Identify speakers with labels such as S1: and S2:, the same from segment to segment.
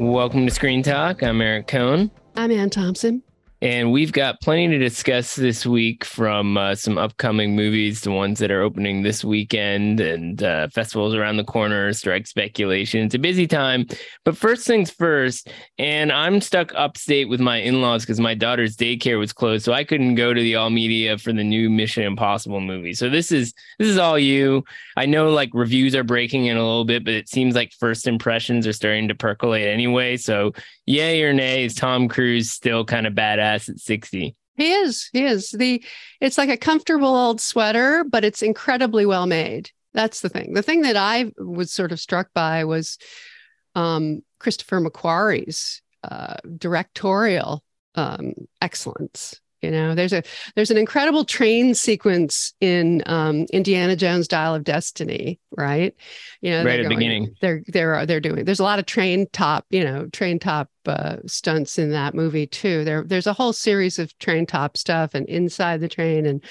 S1: Welcome to Screen Talk. I'm Eric Kohn.
S2: I'm Anne Thompson.
S1: And we've got plenty to discuss this week from uh, some upcoming movies, the ones that are opening this weekend, and uh, festivals around the corner, strike speculation. It's a busy time. But first things first, and I'm stuck upstate with my in laws because my daughter's daycare was closed. So I couldn't go to the All Media for the new Mission Impossible movie. So this is this is all you. I know like reviews are breaking in a little bit, but it seems like first impressions are starting to percolate anyway. So yay or nay, is Tom Cruise still kind of badass at 60?
S2: He is. He is. The it's like a comfortable old sweater, but it's incredibly well made. That's the thing. The thing that I was sort of struck by was um, Christopher McQuarrie's uh, directorial um, excellence. You know, there's a there's an incredible train sequence in um, Indiana Jones Dial of Destiny, right?
S1: You know, right at the beginning.
S2: They're they're they're doing. There's a lot of train top, you know, train top uh, stunts in that movie too. There there's a whole series of train top stuff and inside the train and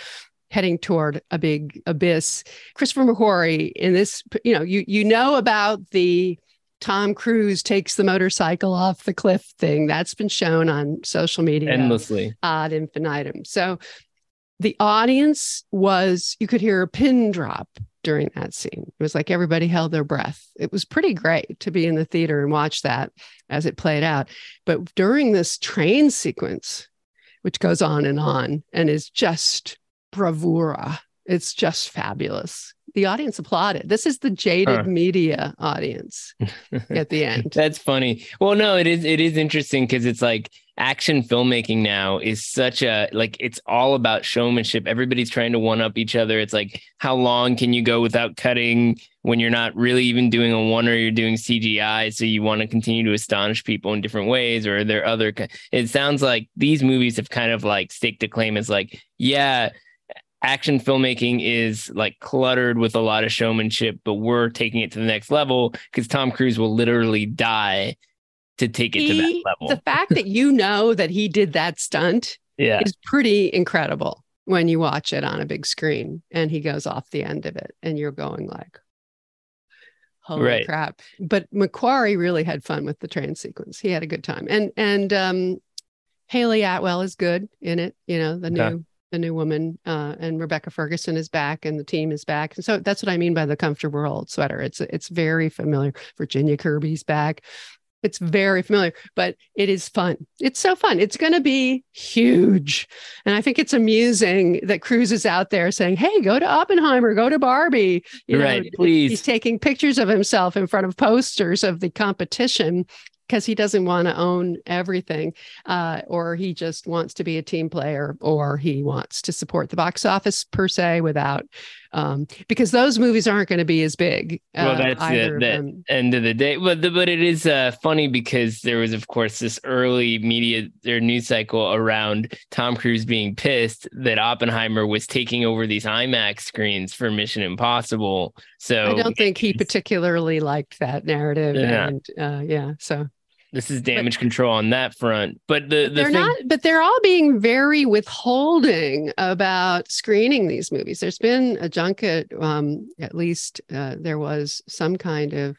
S2: heading toward a big abyss. Christopher McQuarrie in this, you know, you you know about the Tom Cruise takes the motorcycle off the cliff thing. That's been shown on social media
S1: endlessly
S2: ad infinitum. So the audience was, you could hear a pin drop during that scene. It was like everybody held their breath. It was pretty great to be in the theater and watch that as it played out. But during this train sequence, which goes on and on and is just bravura, it's just fabulous the audience applauded. This is the jaded huh. media audience at the end.
S1: That's funny. Well, no, it is it is interesting because it's like action filmmaking now is such a like it's all about showmanship. Everybody's trying to one up each other. It's like how long can you go without cutting when you're not really even doing a one or you're doing CGI. So you want to continue to astonish people in different ways, or are there other? It sounds like these movies have kind of like staked a claim as like, yeah action filmmaking is like cluttered with a lot of showmanship, but we're taking it to the next level because Tom Cruise will literally die to take it he, to that level.
S2: The fact that you know that he did that stunt
S1: yeah.
S2: is pretty incredible when you watch it on a big screen and he goes off the end of it and you're going like holy right. crap but McQuarrie really had fun with the train sequence he had a good time and and um Hayley Atwell is good in it you know the new the new woman, uh, and Rebecca Ferguson is back, and the team is back. And so that's what I mean by the comfortable old sweater. It's it's very familiar. Virginia Kirby's back. It's very familiar, but it is fun. It's so fun. It's going to be huge. And I think it's amusing that Cruise is out there saying, Hey, go to Oppenheimer, go to Barbie.
S1: You right, know, please.
S2: He's taking pictures of himself in front of posters of the competition because he doesn't want to own everything, uh, or he just wants to be a team player, or he wants to support the box office per se without, um, because those movies aren't going to be as big.
S1: Uh, well, that's the, the end of the day. But the, but it is uh, funny because there was, of course, this early media or news cycle around Tom Cruise being pissed that Oppenheimer was taking over these IMAX screens for Mission Impossible. So
S2: I don't think he particularly liked that narrative. Yeah. And uh, yeah, so
S1: this is damage but, control on that front. But the, the
S2: they're
S1: thing-
S2: not, but they're all being very withholding about screening these movies. There's been a junket, um, at least uh, there was some kind of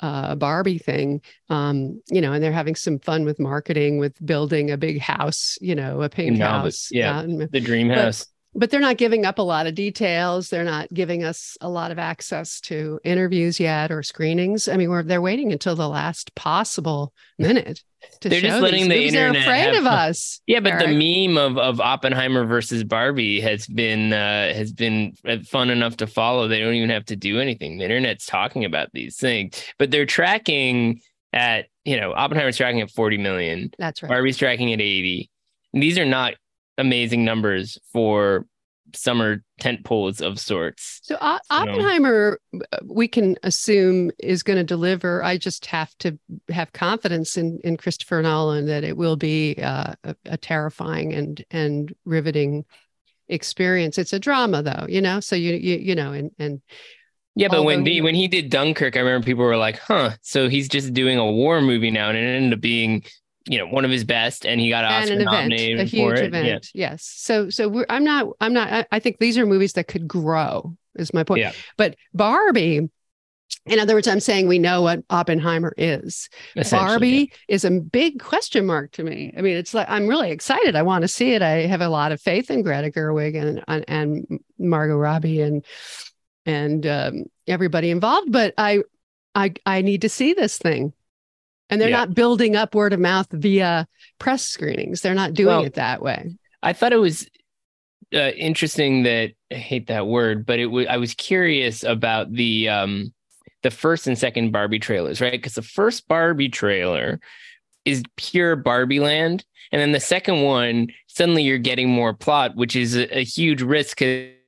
S2: uh, Barbie thing, um, you know, and they're having some fun with marketing, with building a big house, you know, a pink house.
S1: Yeah, the dream house
S2: but they're not giving up a lot of details. They're not giving us a lot of access to interviews yet or screenings. I mean, we're they're waiting until the last possible minute.
S1: they're just letting the internet.
S2: They're afraid of us.
S1: Yeah, but Eric. the meme of of Oppenheimer versus Barbie has been uh, has been fun enough to follow. They don't even have to do anything. The internet's talking about these things, but they're tracking at you know Oppenheimer's tracking at forty million.
S2: That's right.
S1: Barbie's tracking at eighty. these are not amazing numbers for summer tent poles of sorts.
S2: So uh, Oppenheimer, uh, we can assume is going to deliver. I just have to have confidence in in Christopher Nolan that it will be uh, a, a, terrifying and and riveting experience. It's a drama, though, you know. So you you you know, and and
S1: yeah, but when he when he did Dunkirk, I remember people were like, "Huh, so he's just doing a war movie now," and it ended up being you know one of his best and he got Oscar and an nominated event, a huge
S2: it. event. Yeah. Yes. So so I'm not I'm not I, I, think these are movies that could grow is my point.
S1: Yeah.
S2: But Barbie in other words, I'm saying we know what Oppenheimer is. Barbie yeah. is a big question mark to me. I mean, it's like I'm really excited. I want to see it. I have a lot of faith in Greta Gerwig and and, and Margot Robbie and and um, everybody involved. But I I I need to see this thing. And they're yeah. not building up word of mouth via press screenings. They're not doing well, it that way.
S1: I thought it was uh, interesting that I hate that word, but it was I was curious about the um the first and second Barbie trailers, right? Because the first Barbie trailer is pure Barbie land. And then the second one, suddenly you're getting more plot, which is a, a huge risk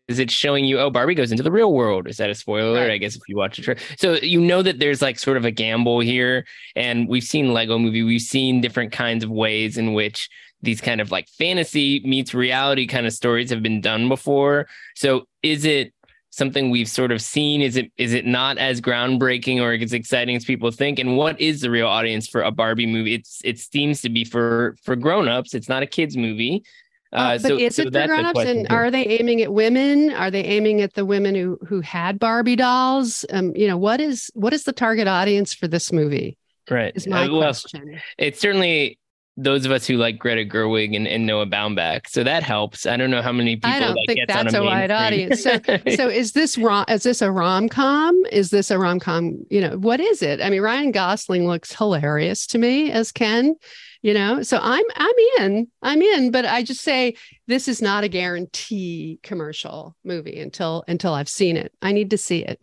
S1: because it showing you, oh, Barbie goes into the real world. Is that a spoiler? Right. I guess if you watch the trailer. So you know that there's like sort of a gamble here. And we've seen Lego movie, we've seen different kinds of ways in which these kind of like fantasy meets reality kind of stories have been done before. So is it something we've sort of seen? Is it is it not as groundbreaking or as exciting as people think? And what is the real audience for a Barbie movie? It's it seems to be for for grown-ups. It's not a kids movie.
S2: Uh, uh, but so, is it so for grown-ups and are they aiming at women are they aiming at the women who who had barbie dolls um you know what is what is the target audience for this movie
S1: right
S2: is my uh, well, question
S1: it's certainly those of us who like Greta Gerwig and, and Noah Baumbach. So that helps. I don't know how many people I don't that think that's a, a wide audience.
S2: So, so is this rom? Is this a rom com? Is this a rom com? You know, what is it? I mean, Ryan Gosling looks hilarious to me as Ken. You know, so I'm I'm in. I'm in. But I just say this is not a guarantee commercial movie until until I've seen it. I need to see it.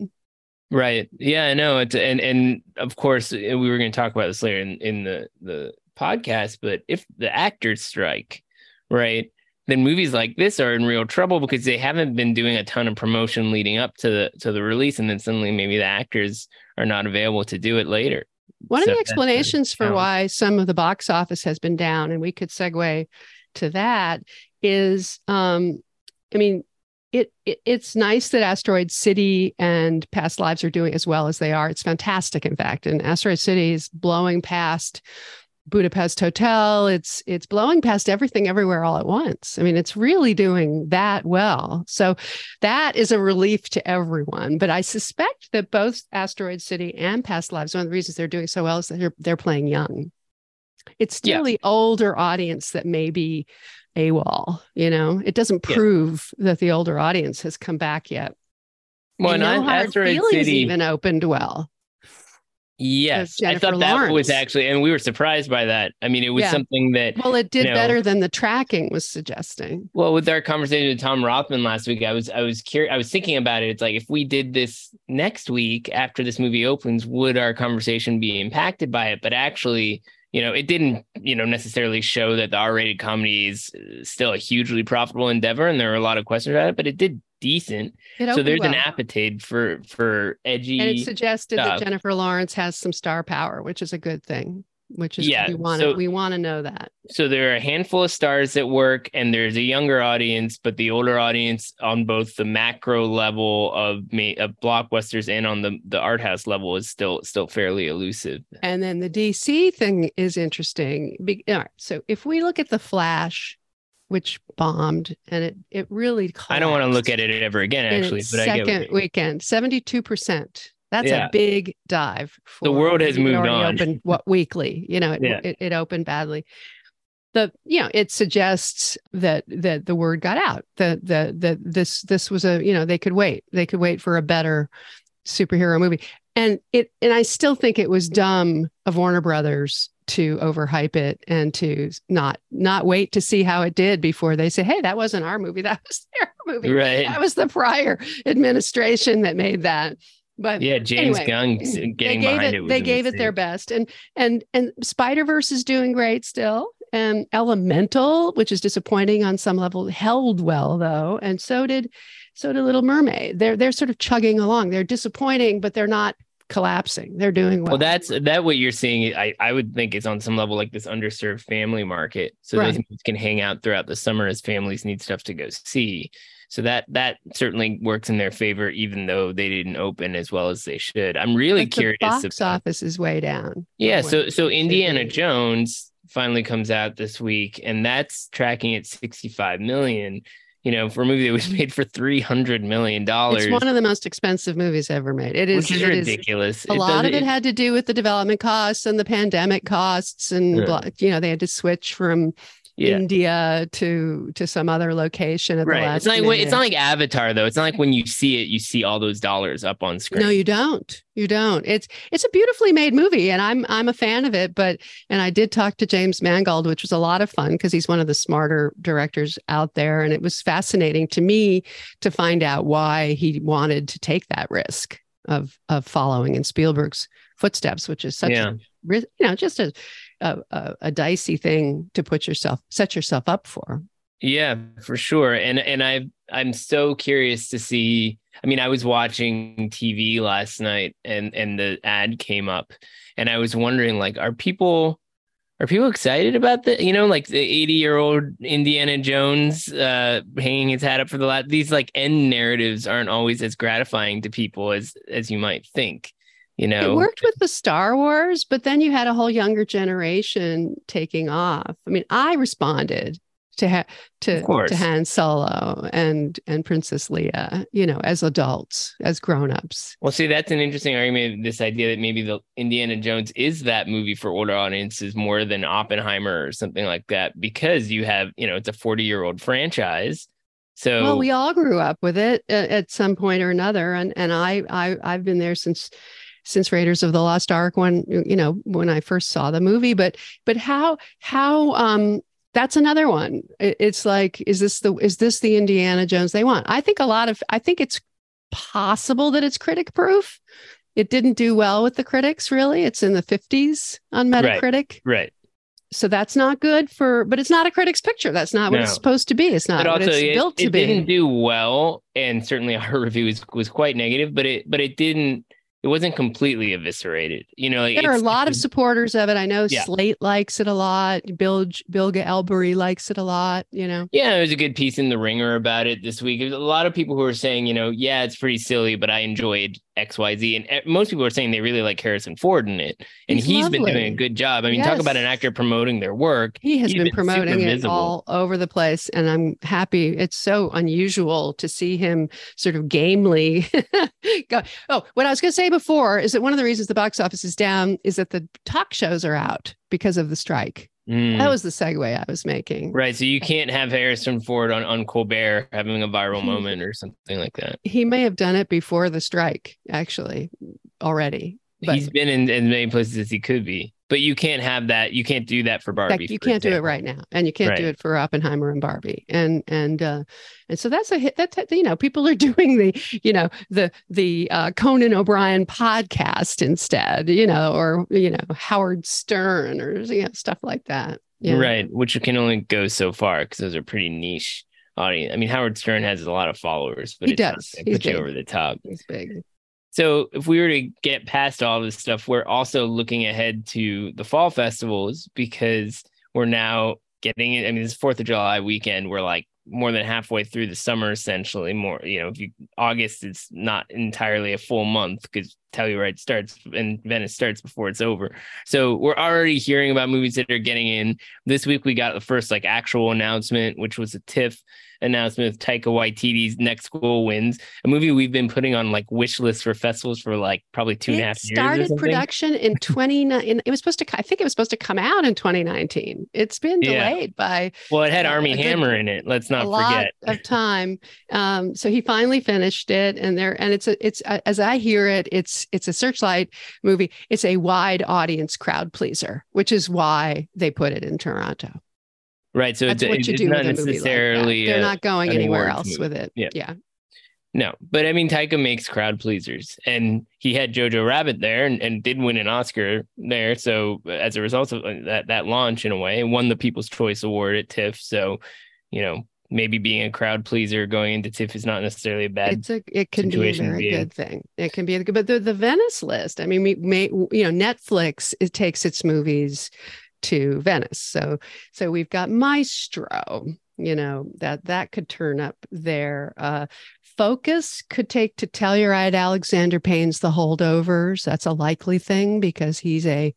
S1: Right. Yeah, I know. It's and and of course we were going to talk about this later in in the the podcast, but if the actors strike, right, then movies like this are in real trouble because they haven't been doing a ton of promotion leading up to the to the release, and then suddenly maybe the actors are not available to do it later.
S2: One so of the explanations for why some of the box office has been down, and we could segue to that, is um, I mean, it, it, it's nice that Asteroid City and Past Lives are doing as well as they are. It's fantastic, in fact. And Asteroid City is blowing past Budapest Hotel. It's it's blowing past everything everywhere all at once. I mean, it's really doing that well. So that is a relief to everyone. But I suspect that both Asteroid City and Past Lives, one of the reasons they're doing so well is that they're they're playing young. It's still yeah. the older audience that may be AWOL, you know. It doesn't prove yeah. that the older audience has come back yet. Well, and, no Hard Asteroid Feelings City even opened well.
S1: Yes, I thought that Lawrence. was actually, and we were surprised by that. I mean, it was yeah. something that
S2: well, it did you know, better than the tracking was suggesting.
S1: Well, with our conversation with Tom Rothman last week, I was I was curious. I was thinking about it. It's like if we did this next week after this movie opens, would our conversation be impacted by it? But actually, you know, it didn't, you know, necessarily show that the R-rated comedy is uh, still a hugely profitable endeavor, and there are a lot of questions about it. But it did decent. So there's well. an appetite for for edgy.
S2: And it suggested stuff. that Jennifer Lawrence has some star power, which is a good thing. Which is yeah, we want to so, we want to know that.
S1: So there are a handful of stars at work, and there's a younger audience, but the older audience on both the macro level of me of blockbusters and on the the art house level is still still fairly elusive.
S2: And then the DC thing is interesting. Be, all right, so if we look at the Flash which bombed and it it really
S1: I don't want to look at it ever again actually but
S2: second I get weekend. 72% that's yeah. a big dive
S1: the world has moved on.
S2: opened what weekly you know it, yeah. it, it opened badly. The you know it suggests that that the word got out that the that this this was a you know they could wait they could wait for a better superhero movie. And it and I still think it was dumb of Warner Brothers to overhype it and to not not wait to see how it did before they say, "Hey, that wasn't our movie. That was their movie.
S1: Right.
S2: That was the prior administration that made that." But
S1: yeah, James anyway, Gunn getting behind
S2: it. it they gave it their best, and and and Spider Verse is doing great still. And Elemental, which is disappointing on some level, held well though, and so did so did Little Mermaid. They're they're sort of chugging along. They're disappointing, but they're not collapsing. They're doing well.
S1: Well, that's that what you're seeing. I, I would think it's on some level like this underserved family market. So right. those can hang out throughout the summer as families need stuff to go see. So that that certainly works in their favor, even though they didn't open as well as they should. I'm really but curious.
S2: The box about, office is way down.
S1: Yeah. So so Indiana Jones finally comes out this week, and that's tracking at 65 million you know, for a movie that was made for three hundred million dollars.
S2: It's one of the most expensive movies ever made. It is,
S1: is
S2: it
S1: ridiculous.
S2: Is, a it lot of it, it, had to do with the development costs and the pandemic costs, and yeah. you know they had to switch from yeah. India to to some other location at right. the last.
S1: It's not like, it's not like Avatar though. It's not like when you see it, you see all those dollars up on screen.
S2: No, you don't. You don't. It's it's a beautifully made movie, and I'm I'm a fan of it. But and I did talk to James Mangold, which was a lot of fun because he's one of the smarter directors out there, and it was fascinating to me to find out why he wanted to take that risk of of following in Spielberg's footsteps, which is such yeah. a you know just a a, a, a dicey thing to put yourself set yourself up for.
S1: Yeah, for sure. And and I I'm so curious to see. I mean, I was watching TV last night and and the ad came up and I was wondering like are people are people excited about the you know like the 80 year old Indiana Jones uh hanging his hat up for the last these like end narratives aren't always as gratifying to people as as you might think you know
S2: it worked with the star wars but then you had a whole younger generation taking off i mean i responded to ha- to to Han Solo and and Princess Leia, you know, as adults, as grown-ups.
S1: Well, see, that's an interesting argument. This idea that maybe the Indiana Jones is that movie for older audiences more than Oppenheimer or something like that, because you have, you know, it's a 40-year-old franchise. So
S2: well, we all grew up with it at, at some point or another, and and I I I've been there since since Raiders of the Lost Ark when you know when I first saw the movie but but how how um that's another one it's like is this the is this the Indiana Jones they want I think a lot of I think it's possible that it's critic proof it didn't do well with the critics really it's in the 50s on Metacritic
S1: right, right.
S2: So that's not good for, but it's not a critic's picture. That's not what no. it's supposed to be. It's not but what also, it's it, built to
S1: it
S2: be.
S1: It didn't do well, and certainly our review was, was quite negative. But it, but it didn't it wasn't completely eviscerated. You know,
S2: there are a lot of supporters of it. I know yeah. Slate likes it a lot. Bill Bilge Ebiri likes it a lot. You know.
S1: Yeah, there was a good piece in the Ringer about it this week. There's a lot of people who are saying, you know, yeah, it's pretty silly, but I enjoyed XYZ. And eh, most people are saying they really like Harrison Ford in it. And he's, he's been doing a good job. I mean, yes. talk about an actor promoting their work.
S2: He has been, been, promoting it all over the place. And I'm happy. It's so unusual to see him sort of gamely go. Oh, what I was going to say before is that one of the reasons the box office is down is that the talk shows are out because of the strike. Mm. That was the segue I was making.
S1: Right. So you can't have Harrison Ford on, on Colbert having a viral moment or something like that.
S2: He may have done it before the strike, actually, already.
S1: But He's been in as many places as he could be but you can't have that. You can't do that for Barbie.
S2: you can't example. do it right now, and you can't right. do it for Oppenheimer and Barbie. And and uh, and so that's a hit. That's you know people are doing the you know the the uh, Conan O'Brien podcast instead. You know, or you know Howard Stern or you know stuff like that.
S1: Yeah. Right, which can only go so far because those are pretty niche audience. I mean, Howard Stern has a lot of followers, but
S2: he does.
S1: He's put big. you over the top.
S2: He's big.
S1: So if we were to get past all this stuff, we're also looking ahead to the fall festivals because we're now getting it. I mean, this Fourth of July weekend, we're like more than halfway through the summer, essentially. More, you know, if you August, it's not entirely a full month because Telluride starts and Venice starts before it's over. So we're already hearing about movies that are getting in. This week we got the first like actual announcement, which was a TIFF announcement with Taika Waititi's Next Goal Wins, a movie we've been putting on like wish lists for festivals for like probably two it and a half years.
S2: Started production in 2019. it was supposed to, I think it was supposed to come out in 2019. It's been delayed yeah. by.
S1: Well, it had uh, Armie Hammer in it. Let's not forget.
S2: of time. Um, so he finally finished it, and there, and it's a, it's a, as I hear it, it's it's a Searchlight movie. It's a wide audience crowd pleaser, which is why they put it in Toronto.
S1: Right. So
S2: That's
S1: it's,
S2: what you
S1: it's
S2: do
S1: not
S2: necessarily. Like They're not going anywhere else movie. with it. Yeah. Yeah.
S1: No, but I mean, Taika makes crowd pleasers, and he had Jojo Rabbit there, and, and did win an Oscar there. So as a result of uh, that that launch, in a way, won the People's Choice Award at TIFF. So, you know, maybe being a crowd pleaser going into TIFF is not necessarily a bad.
S2: It's a it can be a very good thing. It can be a good, but the the Venice list. I mean, we may you know Netflix it takes its movies to Venice. So so we've got Maestro, you know, that that could turn up there. Uh Focus could take to Telluride Alexander Payne's The Holdovers. That's a likely thing because he's a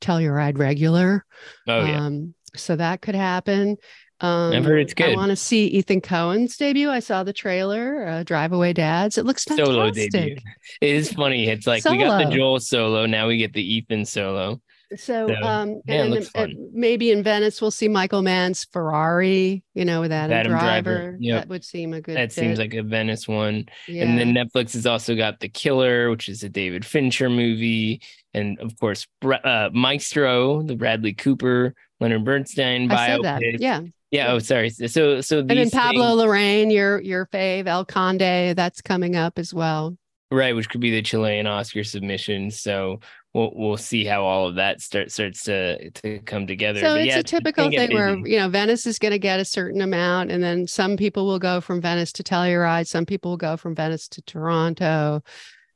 S2: Telluride regular.
S1: Oh yeah. Um,
S2: so that could happen. Um,
S1: I've heard it's good.
S2: I want to see Ethan Coen's debut. I saw the trailer, uh, Drive Away Dolls. It looks fantastic.
S1: Solo debut. It is funny. It's like we got the Joel solo. Now we get the Ethan solo.
S2: So, so um, yeah, and, and maybe in Venice we'll see Michael Mann's Ferrari. You know, with Adam, Adam Driver. Driver. Yep. That would seem a good.
S1: That
S2: fit.
S1: seems like a Venice one. Yeah. And then Netflix has also got The Killer, which is a David Fincher movie, and of course uh, Maestro, the Bradley Cooper, Leonard Bernstein biopic.
S2: Yeah.
S1: Yeah. Oh, sorry. So, so
S2: and then Pablo things, Larraín, your your fave, El Conde, that's coming up as well.
S1: Right, which could be the Chilean Oscar submission. So we'll we'll see how all of that start starts to to come together.
S2: So but it's yeah, a typical thing where you know Venice is going to get a certain amount, and then some people will go from Venice to Telluride, some people will go from Venice to Toronto,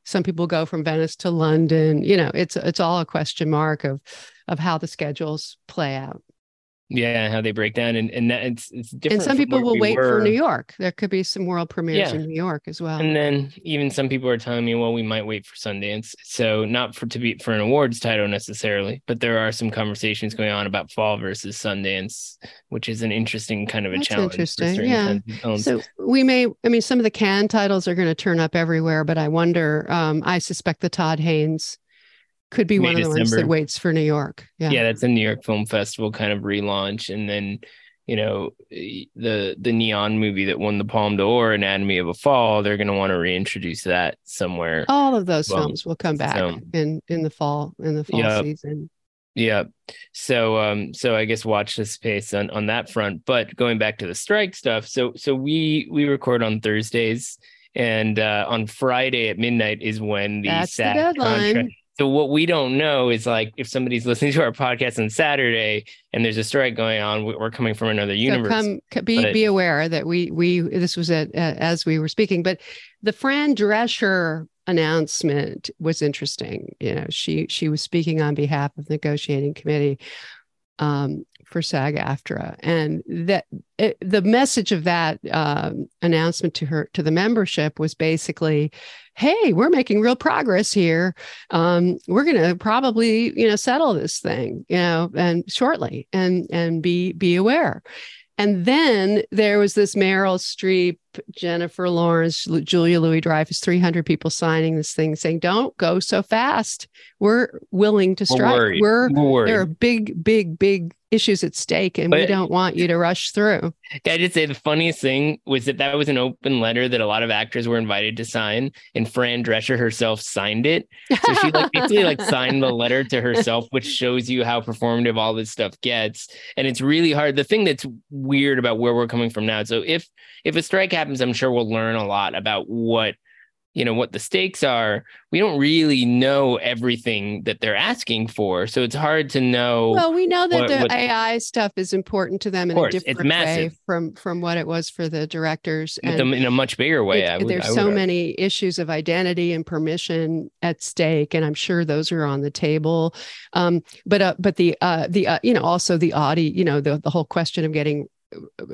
S2: some people go from Venice to London. You know, it's it's all a question mark of of how the schedules play out.
S1: Yeah, how they break down, and and that, it's it's different.
S2: And some people will we wait were. for New York. There could be some world premieres yeah. in New York as well.
S1: And then even some people are telling me, well, we might wait for Sundance. So not for to be for an awards title necessarily, but there are some conversations going on about fall versus Sundance, which is an interesting kind of a
S2: That's
S1: challenge.
S2: Interesting, yeah. So we may, I mean, some of the Cannes titles are going to turn up everywhere, but I wonder. Um, I suspect the Todd Haynes could be May, one of the ones that waits for New York. Yeah.
S1: Yeah, that's a New York Film Festival kind of relaunch. And then, you know, the the neon movie that won the Palme d'Or, Anatomy of a Fall, they're gonna want to reintroduce that somewhere.
S2: All of those well, films will come back so, in in the fall in the fall season.
S1: Yeah. So um so I guess watch the space on on that front. But going back to the strike stuff, so so we we record on Thursdays and uh on Friday at midnight is when the
S2: That's the deadline. Contract,
S1: so what we don't know is like if somebody's listening to our podcast on Saturday and there's a strike going on, we're coming from another universe.
S2: So come, be but, be aware that we we this was at, uh, as we were speaking, but the Fran Drescher announcement was interesting. You know, she she was speaking on behalf of the negotiating committee um, for SAG-AFTRA, and that it, the message of that um, announcement to her to the membership was basically, "Hey, we're making real progress here. Um, we're going to probably you know settle this thing, you know, and shortly, and and be be aware." And then there was this Meryl Streep, Jennifer Lawrence, Julia Louis Dreyfus, 300 people signing this thing saying, don't go so fast. We're willing to strike. We're, We're, We're there are big, big, big issues at stake and but, we don't want you to rush through.
S1: I just say the funniest thing was that that was an open letter that a lot of actors were invited to sign and Fran Drescher herself signed it. So she like basically like signed the letter to herself, which shows you how performative all this stuff gets. And it's really hard. The thing that's weird about where we're coming from now. So if if a strike happens, I'm sure we'll learn a lot about what you know what the stakes are we don't really know everything that they're asking for. So it's hard to know
S2: well we know that what, the what, ai stuff is important to them in course, a different way from from what it was for the directors
S1: and in a much bigger way
S2: it, would, there's so many issues of identity and permission at stake and i'm sure those are on the table. Um, but uh, but the uh, the uh, you know also the audi you know the, the whole question of getting uh,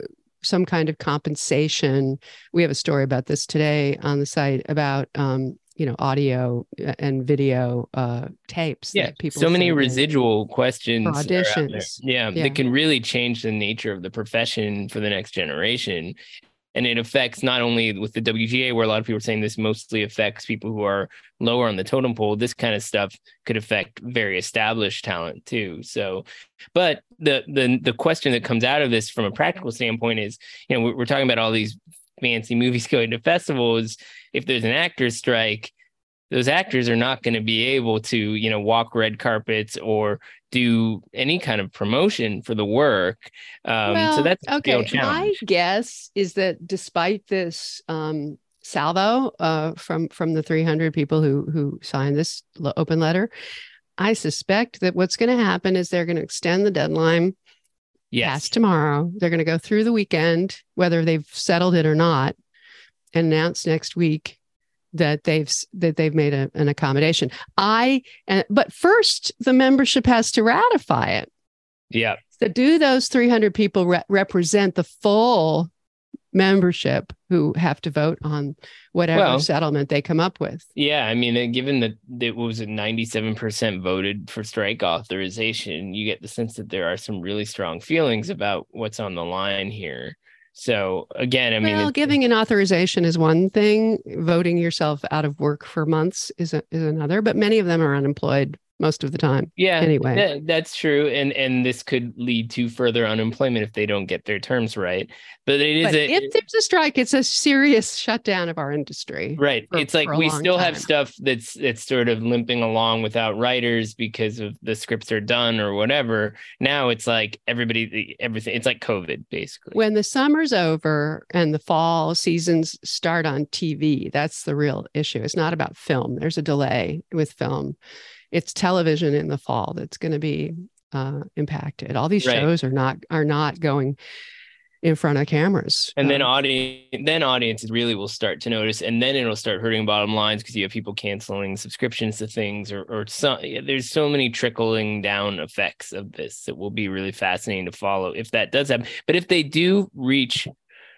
S2: some kind of compensation. We have a story about this today on the site about um, you know audio uh, and video uh, tapes.
S1: Yeah, people so many residual questions.
S2: auditions.
S1: Yeah, yeah, that can really change the nature of the profession for the next generation and it affects not only with the WGA, where a lot of people are saying this mostly affects people who are lower on the totem pole. This kind of stuff could affect very established talent too. So, but the the the question that comes out of this from a practical standpoint is, you know, we're talking about all these fancy movies going to festivals. If there's an actors strike, those actors are not going to be able to, you know, walk red carpets or do any kind of promotion for the work. Um, well, so that's
S2: okay. My guess is that despite this um, salvo uh, from from the 300 people who who signed this open letter, I suspect that what's going to happen is they're going to extend the deadline. Yes. Past tomorrow, they're going to go through the weekend, whether they've settled it or not, and announce next week that they've that they've made a, an accommodation. I uh, but first the membership has to ratify it.
S1: Yeah.
S2: So do those 300 people re- represent the full membership who have to vote on whatever well, settlement they come up with.
S1: Yeah, I mean, given that it was a 97% voted for strike authorization, you get the sense that there are some really strong feelings about what's on the line here. So again, I mean,
S2: well, giving an authorization is one thing. Voting yourself out of work for months is a, is another. But many of them are unemployed most of the time.
S1: Yeah.
S2: Anyway,
S1: that, that's true, and and this could lead to further unemployment if they don't get their terms right. But it is but
S2: a, if there's a strike, it's a serious shutdown of our industry.
S1: Right. For, it's like we still time. have stuff that's that's sort of limping along without writers because of the scripts are done or whatever. Now it's like everybody, everything. It's like COVID basically.
S2: When the summer's over and the fall seasons start on TV, that's the real issue. It's not about film. There's a delay with film it's television in the fall that's going to be uh, impacted. All these right. shows are not are not going in front of cameras.
S1: And um, then audience then audiences really will start to notice and then it'll start hurting bottom lines because you have people canceling subscriptions to things or or some there's so many trickling down effects of this that will be really fascinating to follow if that does happen. But if they do reach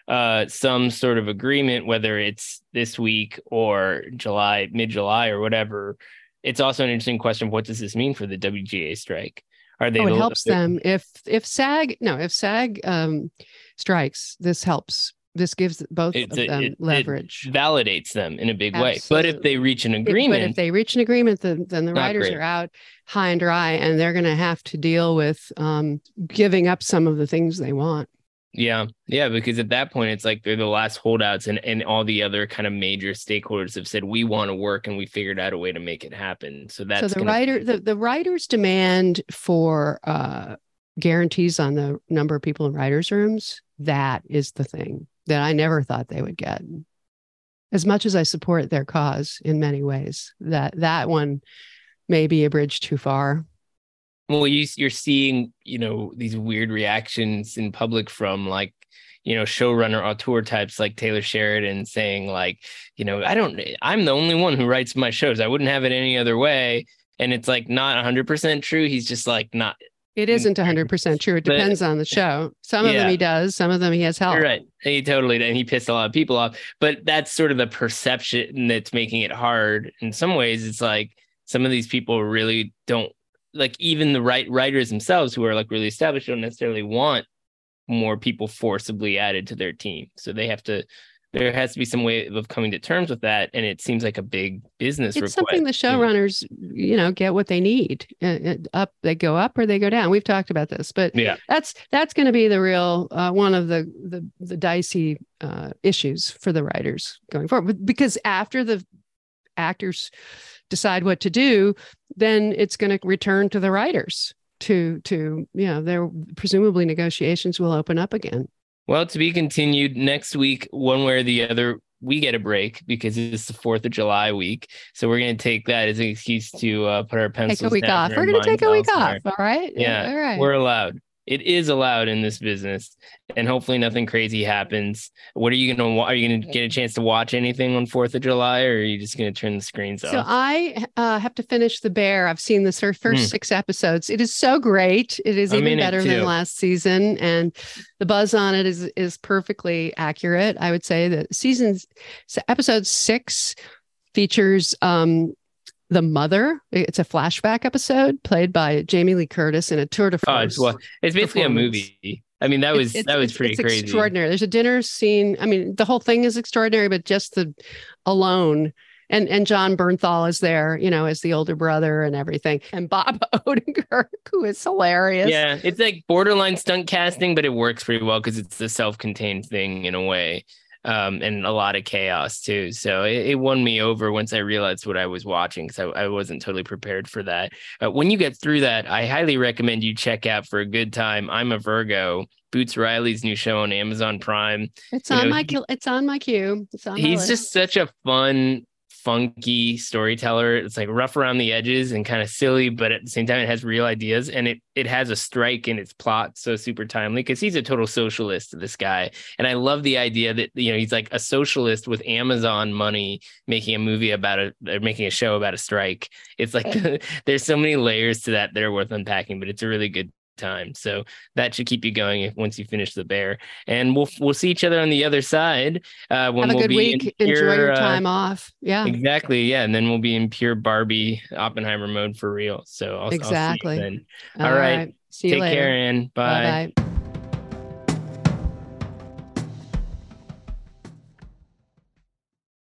S1: uh, some sort of agreement, whether it's this week or July, mid July or whatever, it's also an interesting question. What does this mean for the WGA strike?
S2: Are they? Oh, it helps them if if SAG no if SAG um, strikes. This helps. This gives both of them it, leverage.
S1: It validates them in a big Absolutely. way. But if they reach an agreement,
S2: if, but if they reach an agreement, then, then the writers are out high and dry, and they're going to have to deal with um, giving up some of the things they want.
S1: Yeah. Yeah. Because at that point, it's like they're the last holdouts, and, and all the other kind of major stakeholders have said, we want to work and we figured out a way to make it happen. So that's
S2: so the gonna- writer, the, the writer's demand for uh, guarantees on the number of people in writers' rooms, that is the thing that I never thought they would get. As much as I support their cause in many ways, that that one may be a bridge too far
S1: well you, you're seeing you know these weird reactions in public from like you know showrunner auteur types like taylor sheridan saying like you know i don't i'm the only one who writes my shows. I wouldn't have it any other way. And it's like not 100% true. He's just like not
S2: it isn't 100% true. It depends but, on the show. Some of yeah. them he does some of them he has help.
S1: You're right. He totally and he pissed a lot of people off. But that's sort of the perception that's making it hard. In some ways it's like some of these people really don't like even the right writers themselves who are like really established don't necessarily want more people forcibly added to their team. So they have to there has to be some way of coming to terms with that and it seems like a big business
S2: it's request. something the showrunners you know get what they need uh, up they go up or they go down we've talked about this but
S1: yeah
S2: that's that's going to be the real uh, one of the the, the dicey uh, issues for the writers going forward because after the actors decide what to do, then it's going to return to the writers to to you know there presumably negotiations will open up again.
S1: Well, to be continued next week, one way or the other. We get a break because it's the Fourth of July week, so we're going to take that as an excuse to uh, put our pencils.
S2: Take a week off. We're going to take a week off. All right.
S1: Yeah. yeah.
S2: All right.
S1: We're allowed it is allowed in this business and hopefully nothing crazy happens. What are you gonna are you gonna get a chance to watch anything on fourth of july or are you just gonna turn the screens off?
S2: So i uh, have to finish the bear. I've seen the first mm. six episodes. It is so great. It is I'm even better than last season and the buzz on it is is perfectly accurate. I would say that seasons episode six features um the Mother. It's a flashback episode played by Jamie Lee Curtis in a tour de force. Oh,
S1: it's, well, it's basically a movie. I mean, that was it's, that was pretty
S2: it's
S1: crazy.
S2: Extraordinary. There's a dinner scene. I mean, the whole thing is extraordinary, but just the alone. And and Jon Bernthal is there, you know, as the older brother and everything. And Bob Odenkirk, who is hilarious.
S1: Yeah, it's like borderline stunt casting, but it works pretty well because it's the self-contained thing in a way um, and a lot of chaos too. So it, it, won me over once I realized what I was watching because I, I, wasn't totally prepared for that. Uh, when you get through that, I highly recommend you check out for a good time. I'm a Virgo. Boots Riley's new show on Amazon Prime.
S2: It's you on know, my it's on my queue. On
S1: he's just such a fun funky storyteller. It's like rough around the edges and kind of silly, but at the same time, it has real ideas and it it has a strike in its plot so super timely because he's a total socialist. This guy, and I love the idea that you know he's like a socialist with Amazon money making a movie about a or making a show about a strike. It's like there's so many layers to that that are worth unpacking, but it's a really good time. So that should keep you going if, once you finish the bear. And we'll we'll see each other on the other side.
S2: Uh, when Have a we'll good week. Pure, Enjoy your uh, time uh, off. Yeah,
S1: exactly. Yeah, and then we'll be in pure Barbie Oppenheimer mode for real. So I'll,
S2: exactly.
S1: I'll then. All, All right. right. See you Take later. care, Anne. Bye. Bye.